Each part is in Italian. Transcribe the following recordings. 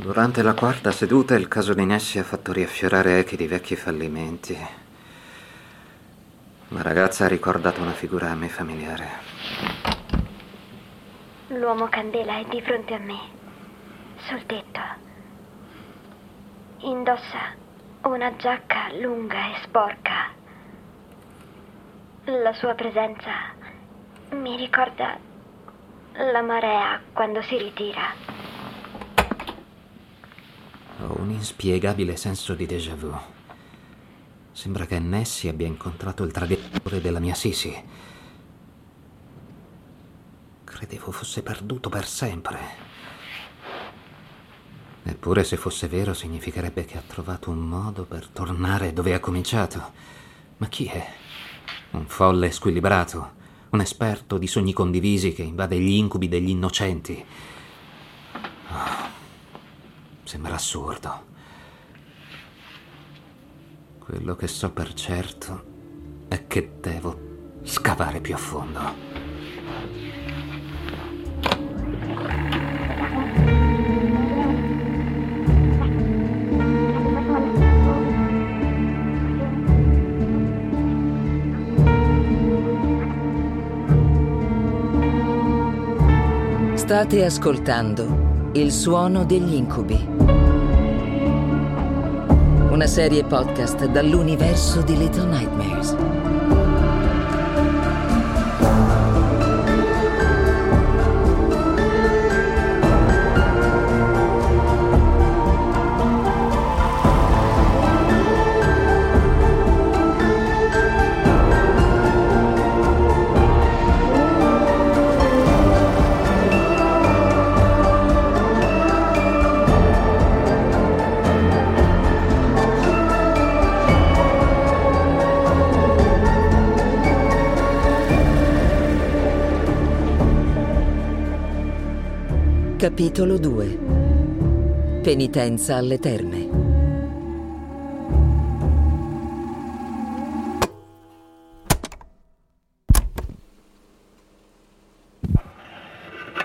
Durante la quarta seduta il caso di Nessi ha fatto riaffiorare echi di vecchi fallimenti. La ragazza ha ricordato una figura a me familiare. L'uomo candela è di fronte a me, sul tetto. Indossa una giacca lunga e sporca. La sua presenza mi ricorda la marea quando si ritira. Ho un inspiegabile senso di déjà vu. Sembra che Nessie abbia incontrato il traditore della mia Sisi. Credevo fosse perduto per sempre. Eppure se fosse vero significherebbe che ha trovato un modo per tornare dove ha cominciato. Ma chi è? Un folle squilibrato? Un esperto di sogni condivisi che invade gli incubi degli innocenti? Sembra assurdo. Quello che so per certo è che devo scavare più a fondo. State ascoltando Il suono degli incubi. Una serie podcast dall'universo di Little Nightmares. Capitolo 2 Penitenza alle terme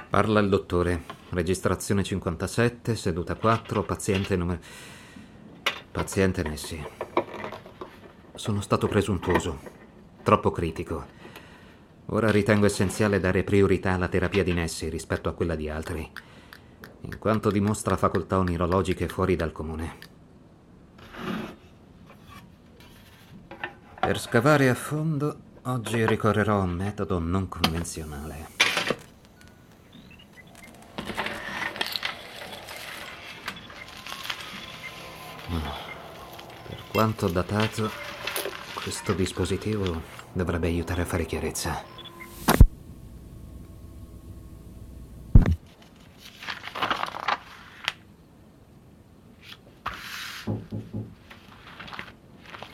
Parla il dottore. Registrazione 57, seduta 4, paziente numero... Paziente Nessi. Sono stato presuntuoso, troppo critico. Ora ritengo essenziale dare priorità alla terapia di Nessi rispetto a quella di altri, in quanto dimostra facoltà onirologiche fuori dal comune. Per scavare a fondo, oggi ricorrerò a un metodo non convenzionale. Per quanto datato, questo dispositivo dovrebbe aiutare a fare chiarezza.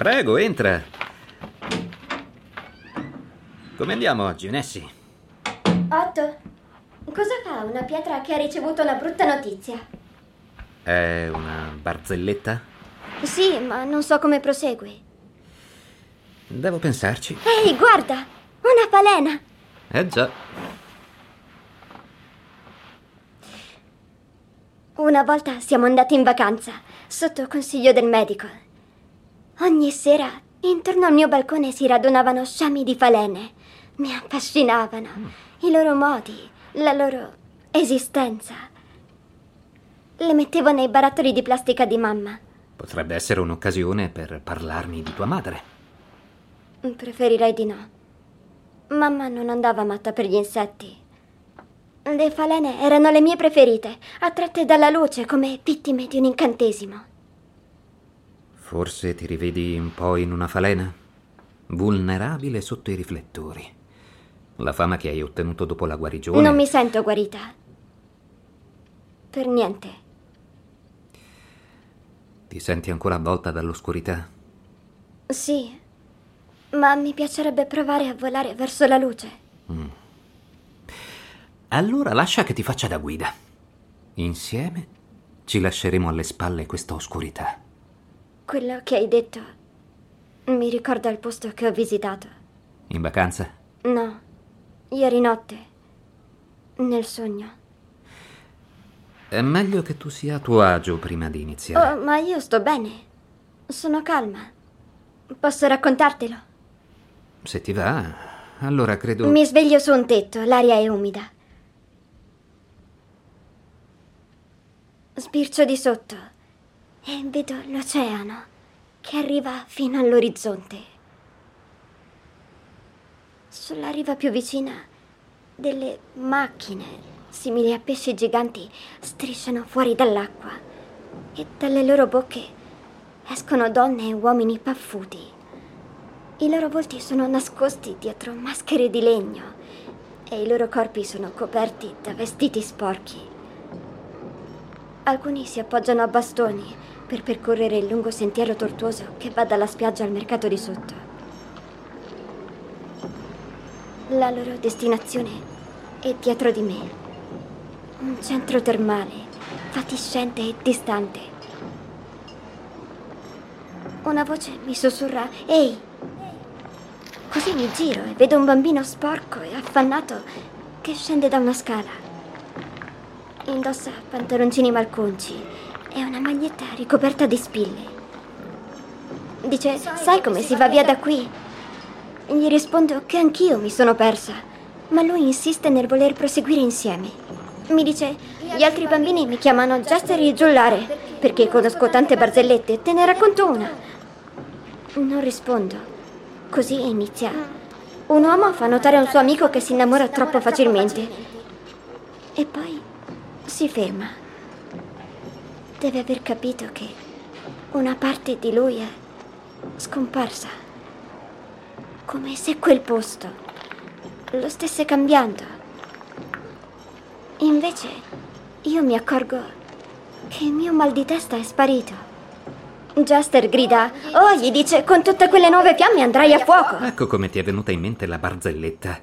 Prego, entra. Come andiamo oggi, Nessi? Otto, cosa fa una pietra che ha ricevuto una brutta notizia? È una barzelletta? Sì, ma non so come prosegui. Devo pensarci. Ehi, guarda! Una falena! Eh già. Una volta siamo andati in vacanza, sotto consiglio del medico. Ogni sera, intorno al mio balcone si radunavano sciami di falene. Mi affascinavano. I loro modi, la loro esistenza. Le mettevo nei barattoli di plastica di mamma. Potrebbe essere un'occasione per parlarmi di tua madre. Preferirei di no. Mamma non andava matta per gli insetti. Le falene erano le mie preferite, attratte dalla luce come vittime di un incantesimo. Forse ti rivedi un po' in una falena? Vulnerabile sotto i riflettori. La fama che hai ottenuto dopo la guarigione. Non mi sento guarita. Per niente. Ti senti ancora avvolta dall'oscurità? Sì, ma mi piacerebbe provare a volare verso la luce. Allora lascia che ti faccia da guida. Insieme ci lasceremo alle spalle questa oscurità. Quello che hai detto mi ricorda il posto che ho visitato. In vacanza? No, ieri notte, nel sogno. È meglio che tu sia a tuo agio prima di iniziare. Oh, ma io sto bene. Sono calma. Posso raccontartelo? Se ti va, allora credo... Mi sveglio su un tetto, l'aria è umida. Sbircio di sotto e vedo l'oceano che arriva fino all'orizzonte. Sulla riva più vicina delle macchine, simili a pesci giganti, strisciano fuori dall'acqua e dalle loro bocche escono donne e uomini paffuti. I loro volti sono nascosti dietro maschere di legno e i loro corpi sono coperti da vestiti sporchi. Alcuni si appoggiano a bastoni per percorrere il lungo sentiero tortuoso che va dalla spiaggia al mercato di sotto. La loro destinazione è dietro di me. Un centro termale, fatiscente e distante. Una voce mi sussurra Ehi! Così mi giro e vedo un bambino sporco e affannato che scende da una scala. Indossa pantaloncini malconci e una maglietta ricoperta di spille. Dice, sai come si va via da qui? Gli rispondo che anch'io mi sono persa, ma lui insiste nel voler proseguire insieme. Mi dice, gli altri bambini mi chiamano Jester il giullare, perché conosco tante barzellette, te ne racconto una. Non rispondo. Così inizia. Un uomo fa notare a un suo amico che si innamora troppo facilmente. E poi si ferma. Deve aver capito che una parte di lui è scomparsa come se quel posto lo stesse cambiando. Invece io mi accorgo che il mio mal di testa è sparito. Jaster grida, oh, gli dice, con tutte quelle nuove fiamme andrai a fuoco. Ecco come ti è venuta in mente la barzelletta.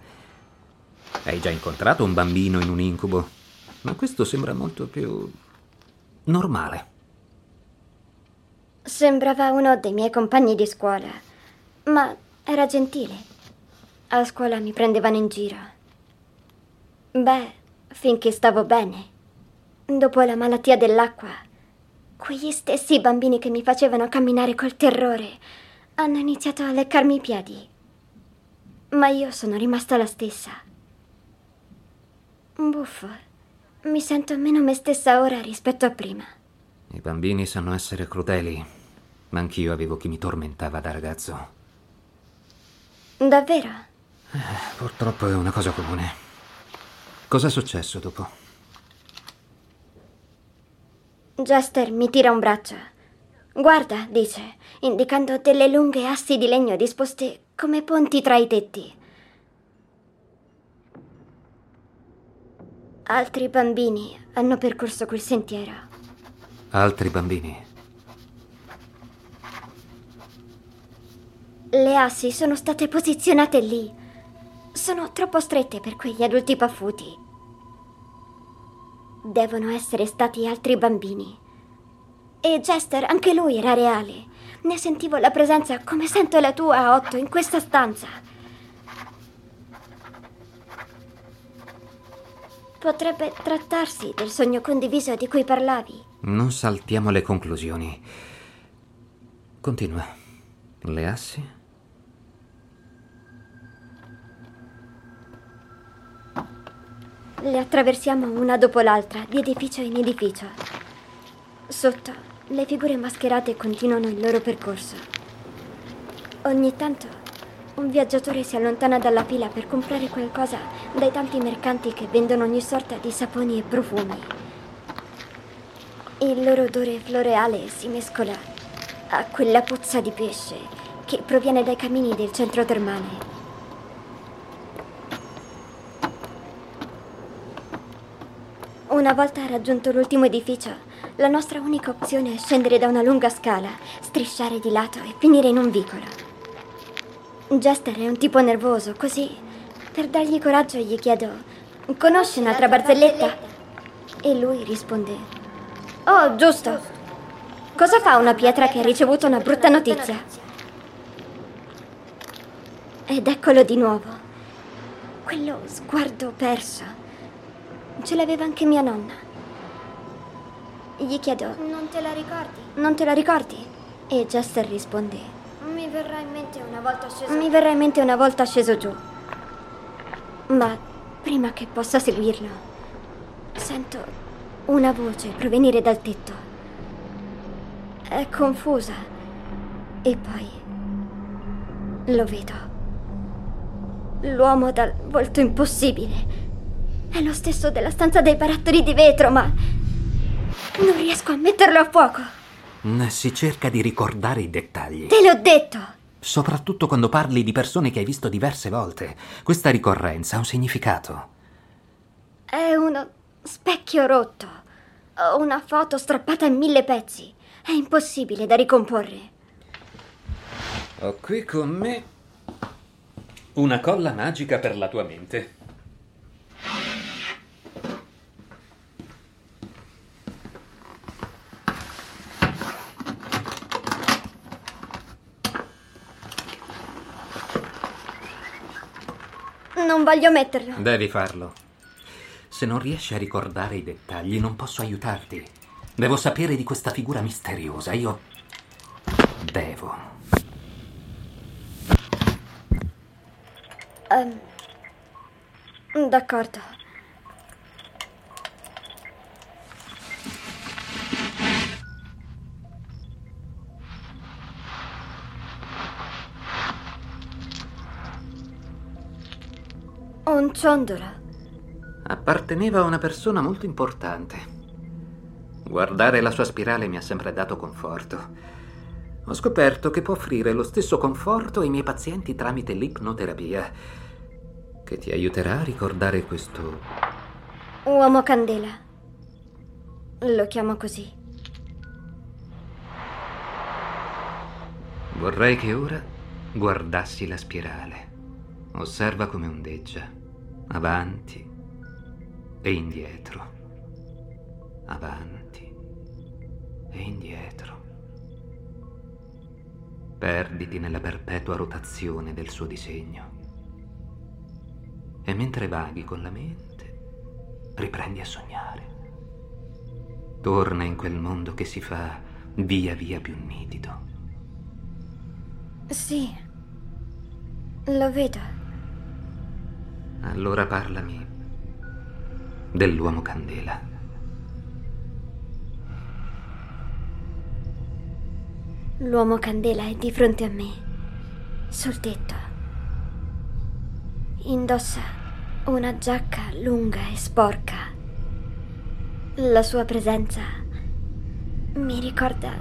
Hai già incontrato un bambino in un incubo, ma questo sembra molto più normale. Sembrava uno dei miei compagni di scuola, ma era gentile. A scuola mi prendevano in giro. Beh, finché stavo bene. Dopo la malattia dell'acqua, quegli stessi bambini che mi facevano camminare col terrore hanno iniziato a leccarmi i piedi. Ma io sono rimasta la stessa. Buffo. Mi sento meno me stessa ora rispetto a prima. I bambini sanno essere crudeli, ma anch'io avevo chi mi tormentava da ragazzo. Davvero? Eh, purtroppo è una cosa comune. Cos'è successo dopo? Jester mi tira un braccio. Guarda, dice, indicando delle lunghe assi di legno disposte come ponti tra i tetti. Altri bambini hanno percorso quel sentiero. Altri bambini? Le assi sono state posizionate lì. Sono troppo strette per quegli adulti paffuti. Devono essere stati altri bambini. E Jester, anche lui era reale. Ne sentivo la presenza come sento la tua a otto in questa stanza. Potrebbe trattarsi del sogno condiviso di cui parlavi. Non saltiamo le conclusioni. Continua. Le assi? Le attraversiamo una dopo l'altra, di edificio in edificio. Sotto, le figure mascherate continuano il loro percorso. Ogni tanto, un viaggiatore si allontana dalla fila per comprare qualcosa dai tanti mercanti che vendono ogni sorta di saponi e profumi. Il loro odore floreale si mescola a quella puzza di pesce che proviene dai camini del centro termale. Una volta raggiunto l'ultimo edificio, la nostra unica opzione è scendere da una lunga scala, strisciare di lato e finire in un vicolo. Jester è un tipo nervoso, così per dargli coraggio gli chiedo: Conosci un'altra barzelletta? E lui risponde: Oh, giusto. Cosa fa una pietra che ha ricevuto una brutta notizia? Ed eccolo di nuovo. Quello sguardo perso Ce l'aveva anche mia nonna. Gli chiedo, Non te la ricordi? non te la ricordi? E Jester risponde, Mi verrà in mente una volta sceso. mi verrà in mente una volta sceso giù. Ma prima che possa seguirlo, sento una voce provenire dal tetto. È confusa. E poi lo vedo. L'uomo dal volto impossibile. È lo stesso della stanza dei barattoli di vetro, ma non riesco a metterlo a fuoco. Si cerca di ricordare i dettagli. Te l'ho detto. Soprattutto quando parli di persone che hai visto diverse volte. Questa ricorrenza ha un significato. È uno specchio rotto. Una foto strappata in mille pezzi. È impossibile da ricomporre. Ho qui con me una colla magica per la tua mente. Non voglio metterlo. Devi farlo. Se non riesci a ricordare i dettagli, non posso aiutarti. Devo sapere di questa figura misteriosa. Io devo. Ehm, d'accordo. Un ciondolo. Apparteneva a una persona molto importante. Guardare la sua spirale mi ha sempre dato conforto. Ho scoperto che può offrire lo stesso conforto ai miei pazienti tramite l'ipnoterapia, che ti aiuterà a ricordare questo Uomo candela. Lo chiamo così. Vorrei che ora guardassi la spirale. Osserva come ondeggia, avanti e indietro, avanti e indietro. Perditi nella perpetua rotazione del suo disegno. E mentre vaghi con la mente, riprendi a sognare. Torna in quel mondo che si fa via via più nitido. Sì. Lo vedo. Allora parlami dell'uomo candela. L'uomo candela è di fronte a me, sul tetto. Indossa una giacca lunga e sporca. La sua presenza mi ricorda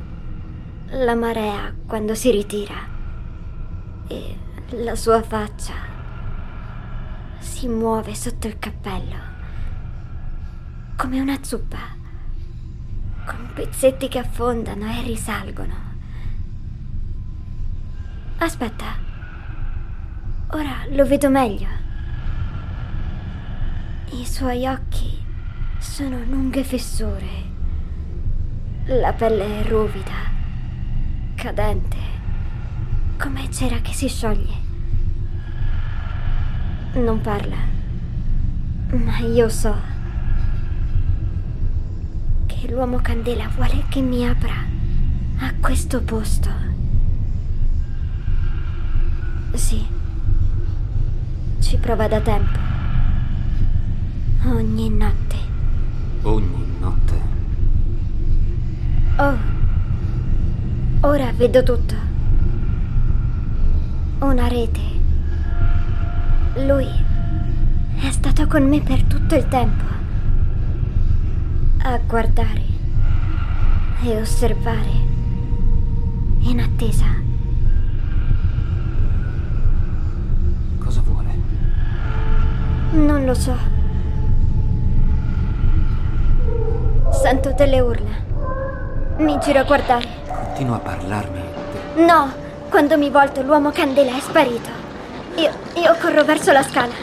la marea quando si ritira e la sua faccia si muove sotto il cappello come una zuppa con pezzetti che affondano e risalgono. Aspetta. Ora lo vedo meglio. I suoi occhi sono lunghe fessure. La pelle è ruvida, cadente, come cera che si scioglie. Non parla, ma io so che l'uomo candela vuole che mi apra a questo posto. Sì, ci prova da tempo. Ogni notte. Ogni notte. Oh, ora vedo tutto. Una rete. Lui è stato con me per tutto il tempo. A guardare e osservare. In attesa. Cosa vuole? Non lo so. Sento delle urla. Mi giro a guardare. Continua a parlarmi. No, quando mi volto l'uomo candela è sparito. Io, io corro verso la scala.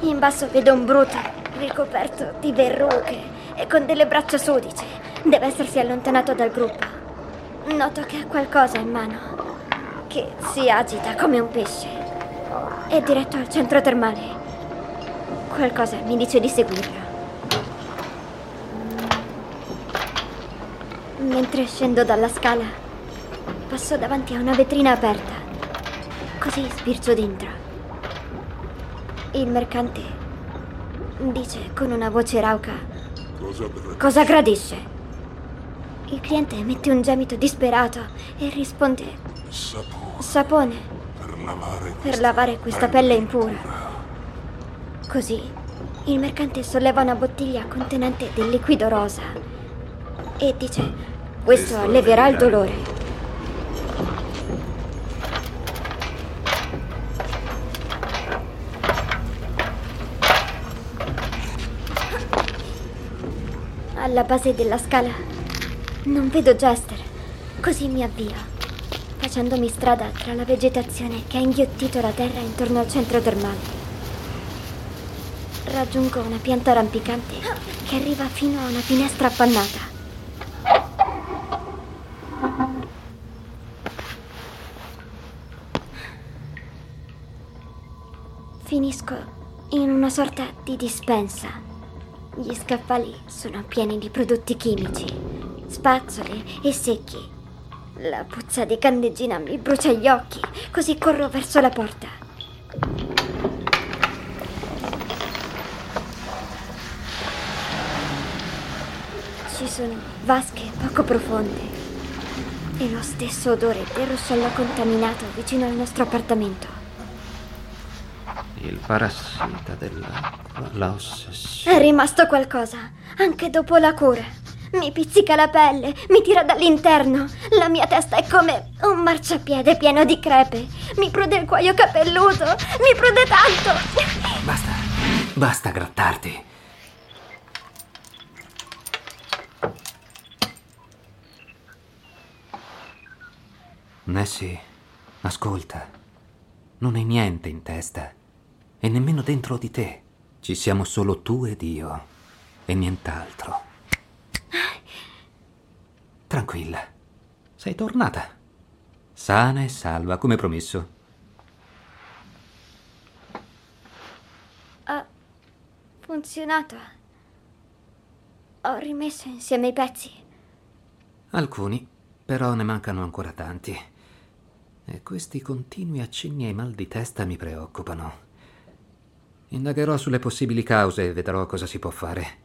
In basso vedo un bruto, ricoperto di verruche e con delle braccia sudice. Deve essersi allontanato dal gruppo. Noto che ha qualcosa in mano, che si agita come un pesce. È diretto al centro termale. Qualcosa mi dice di seguirlo. Mentre scendo dalla scala, passo davanti a una vetrina aperta. Così sbircio dentro. Il mercante dice con una voce rauca: Cosa. Cosa gradisce? Il cliente mette un gemito disperato e risponde: Sapore Sapone per lavare per lavare questa pelle impura. Così il mercante solleva una bottiglia contenente del liquido rosa e dice: Questo alleverà il dolore. Alla base della scala non vedo Jester, così mi avvio, facendomi strada tra la vegetazione che ha inghiottito la terra intorno al centro termale. Raggiungo una pianta rampicante che arriva fino a una finestra appannata. Finisco in una sorta di dispensa. Gli scaffali sono pieni di prodotti chimici, spazzole e secchi. La puzza di candeggina mi brucia gli occhi, così corro verso la porta. Ci sono vasche poco profonde e lo stesso odore del ruscello contaminato vicino al nostro appartamento. Parassita dell'acqua, la ossessione. È rimasto qualcosa, anche dopo la cura. Mi pizzica la pelle, mi tira dall'interno. La mia testa è come un marciapiede pieno di crepe. Mi prude il cuoio capelluto, mi prude tanto. Basta, basta grattarti. Nessie, ascolta. Non hai niente in testa e nemmeno dentro di te. Ci siamo solo tu ed io e nient'altro. Tranquilla, sei tornata. Sana e salva, come promesso. Ha funzionato. Ho rimesso insieme i pezzi. Alcuni, però ne mancano ancora tanti. E questi continui accenni ai mal di testa mi preoccupano. Indagherò sulle possibili cause e vedrò cosa si può fare.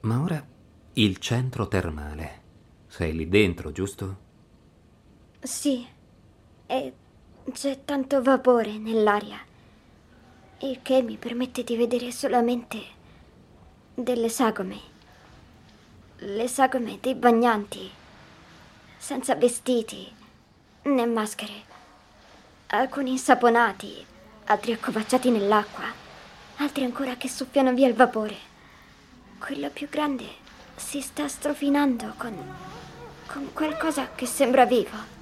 Ma ora il centro termale. Sei lì dentro, giusto? Sì, e c'è tanto vapore nell'aria, il che mi permette di vedere solamente delle sagome. Le sagome dei bagnanti, senza vestiti né maschere. Alcuni insaponati, altri accovacciati nell'acqua, altri ancora che soffiano via il vapore. Quello più grande si sta strofinando con, con qualcosa che sembra vivo.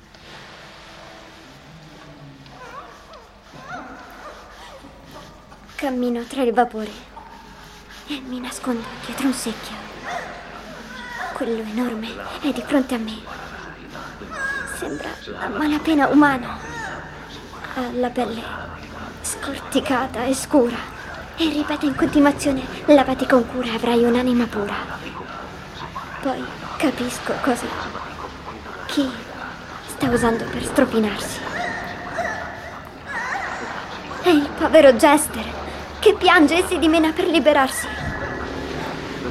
Cammino tra il vapore e mi nascondo dietro un secchio. Quello enorme è di fronte a me. Sembra a malapena umano. Ha la pelle scorticata e scura e ripete in continuazione lavati con cura avrai un'anima pura. Poi capisco cosa... chi sta usando per strofinarsi. È il povero Jester che piange e si dimena per liberarsi.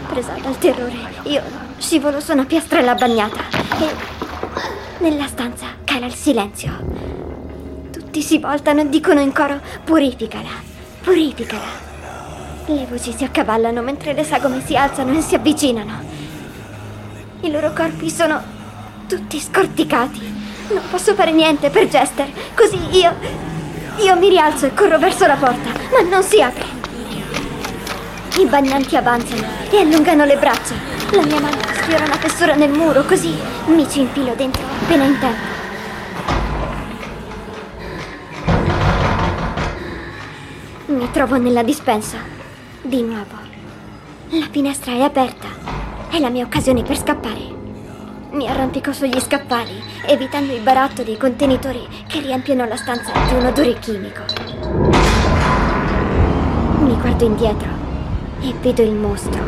Presa dal terrore, io scivolo su una piastrella bagnata e nella stanza cala il silenzio. Tutti si voltano e dicono in coro purificala, purificala. Le voci si accavallano mentre le sagome si alzano e si avvicinano. I loro corpi sono tutti scorticati. Non posso fare niente per Jester, così io... Io mi rialzo e corro verso la porta, ma non si apre. I bagnanti avanzano e allungano le braccia. La mia mano sfiora una fessura nel muro, così mi ci infilo dentro appena in tempo. Mi trovo nella dispensa. Di nuovo. La finestra è aperta. È la mia occasione per scappare. Mi arrampico sugli scaffali, evitando i barattoli e i contenitori che riempiono la stanza di un odore chimico. Mi guardo indietro e vedo il mostro,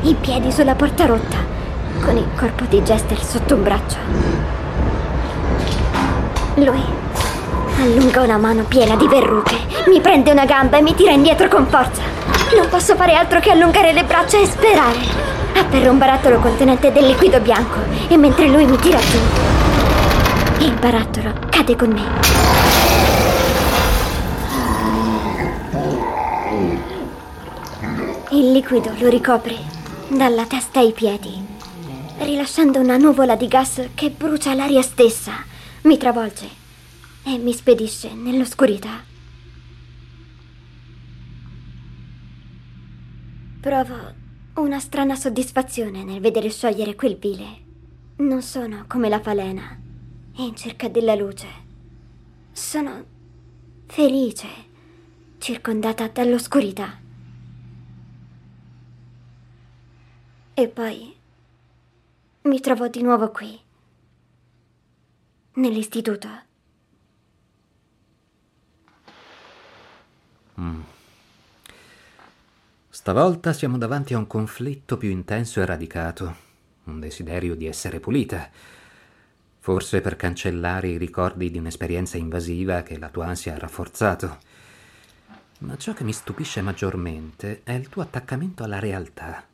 in piedi sulla porta rotta, con il corpo di Jester sotto un braccio. Lui allunga una mano piena di verruche, mi prende una gamba e mi tira indietro con forza. Non posso fare altro che allungare le braccia e sperare. Afferro un barattolo contenente del liquido bianco e mentre lui mi tira giù, il barattolo cade con me. Il liquido lo ricopre dalla testa ai piedi, rilasciando una nuvola di gas che brucia l'aria stessa, mi travolge e mi spedisce nell'oscurità. Provo una strana soddisfazione nel vedere sciogliere quel vile. Non sono come la falena, in cerca della luce. Sono felice, circondata dall'oscurità. E poi mi trovo di nuovo qui, nell'istituto. Stavolta siamo davanti a un conflitto più intenso e radicato, un desiderio di essere pulita. Forse per cancellare i ricordi di un'esperienza invasiva che la tua ansia ha rafforzato. Ma ciò che mi stupisce maggiormente è il tuo attaccamento alla realtà.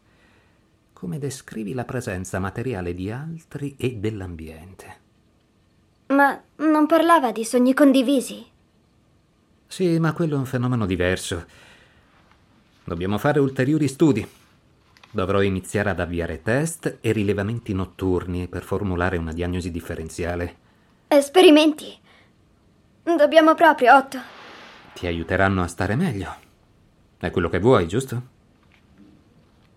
Come descrivi la presenza materiale di altri e dell'ambiente. Ma non parlava di sogni condivisi. Sì, ma quello è un fenomeno diverso. Dobbiamo fare ulteriori studi. Dovrò iniziare ad avviare test e rilevamenti notturni per formulare una diagnosi differenziale. Esperimenti. Dobbiamo proprio, Otto. Ti aiuteranno a stare meglio. È quello che vuoi, giusto?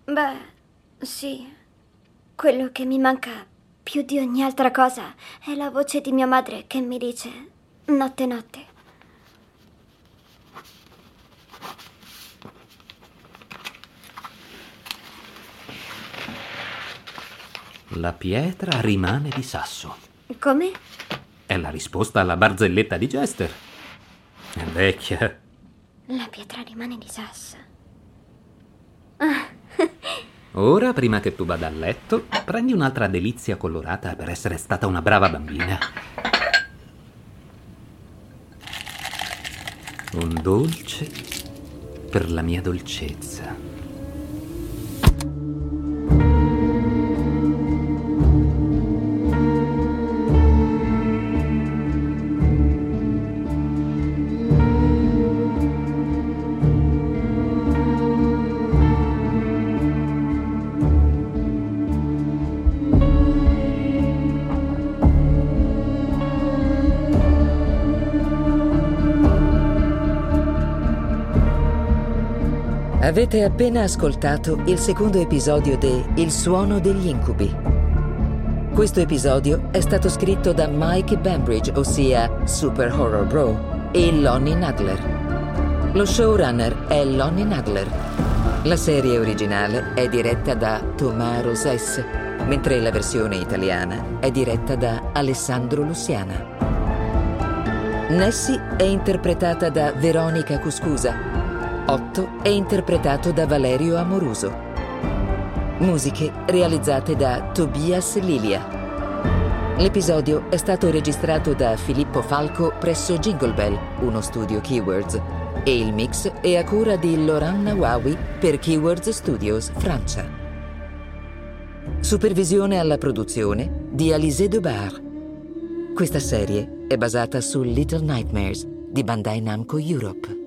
Beh, sì. Quello che mi manca più di ogni altra cosa è la voce di mia madre che mi dice notte notte. La pietra rimane di sasso. Come? È la risposta alla barzelletta di Jester. È vecchia. La pietra rimane di sasso. Ora, prima che tu vada a letto, prendi un'altra delizia colorata per essere stata una brava bambina. Un dolce per la mia dolcezza. Avete appena ascoltato il secondo episodio di Il suono degli incubi. Questo episodio è stato scritto da Mike Bambridge, ossia Super Horror Bro, e Lonnie Nagler. Lo showrunner è Lonnie Nagler. La serie originale è diretta da Tomà Rosès, mentre la versione italiana è diretta da Alessandro Luciana. Nessie è interpretata da Veronica Cuscusa. Otto è interpretato da Valerio Amoruso. Musiche realizzate da Tobias Lilia. L'episodio è stato registrato da Filippo Falco presso Jingle Bell, uno studio Keywords, e il mix è a cura di Laurent Nawawi per Keywords Studios Francia. Supervisione alla produzione di Alizé Debar. Questa serie è basata su Little Nightmares di Bandai Namco Europe.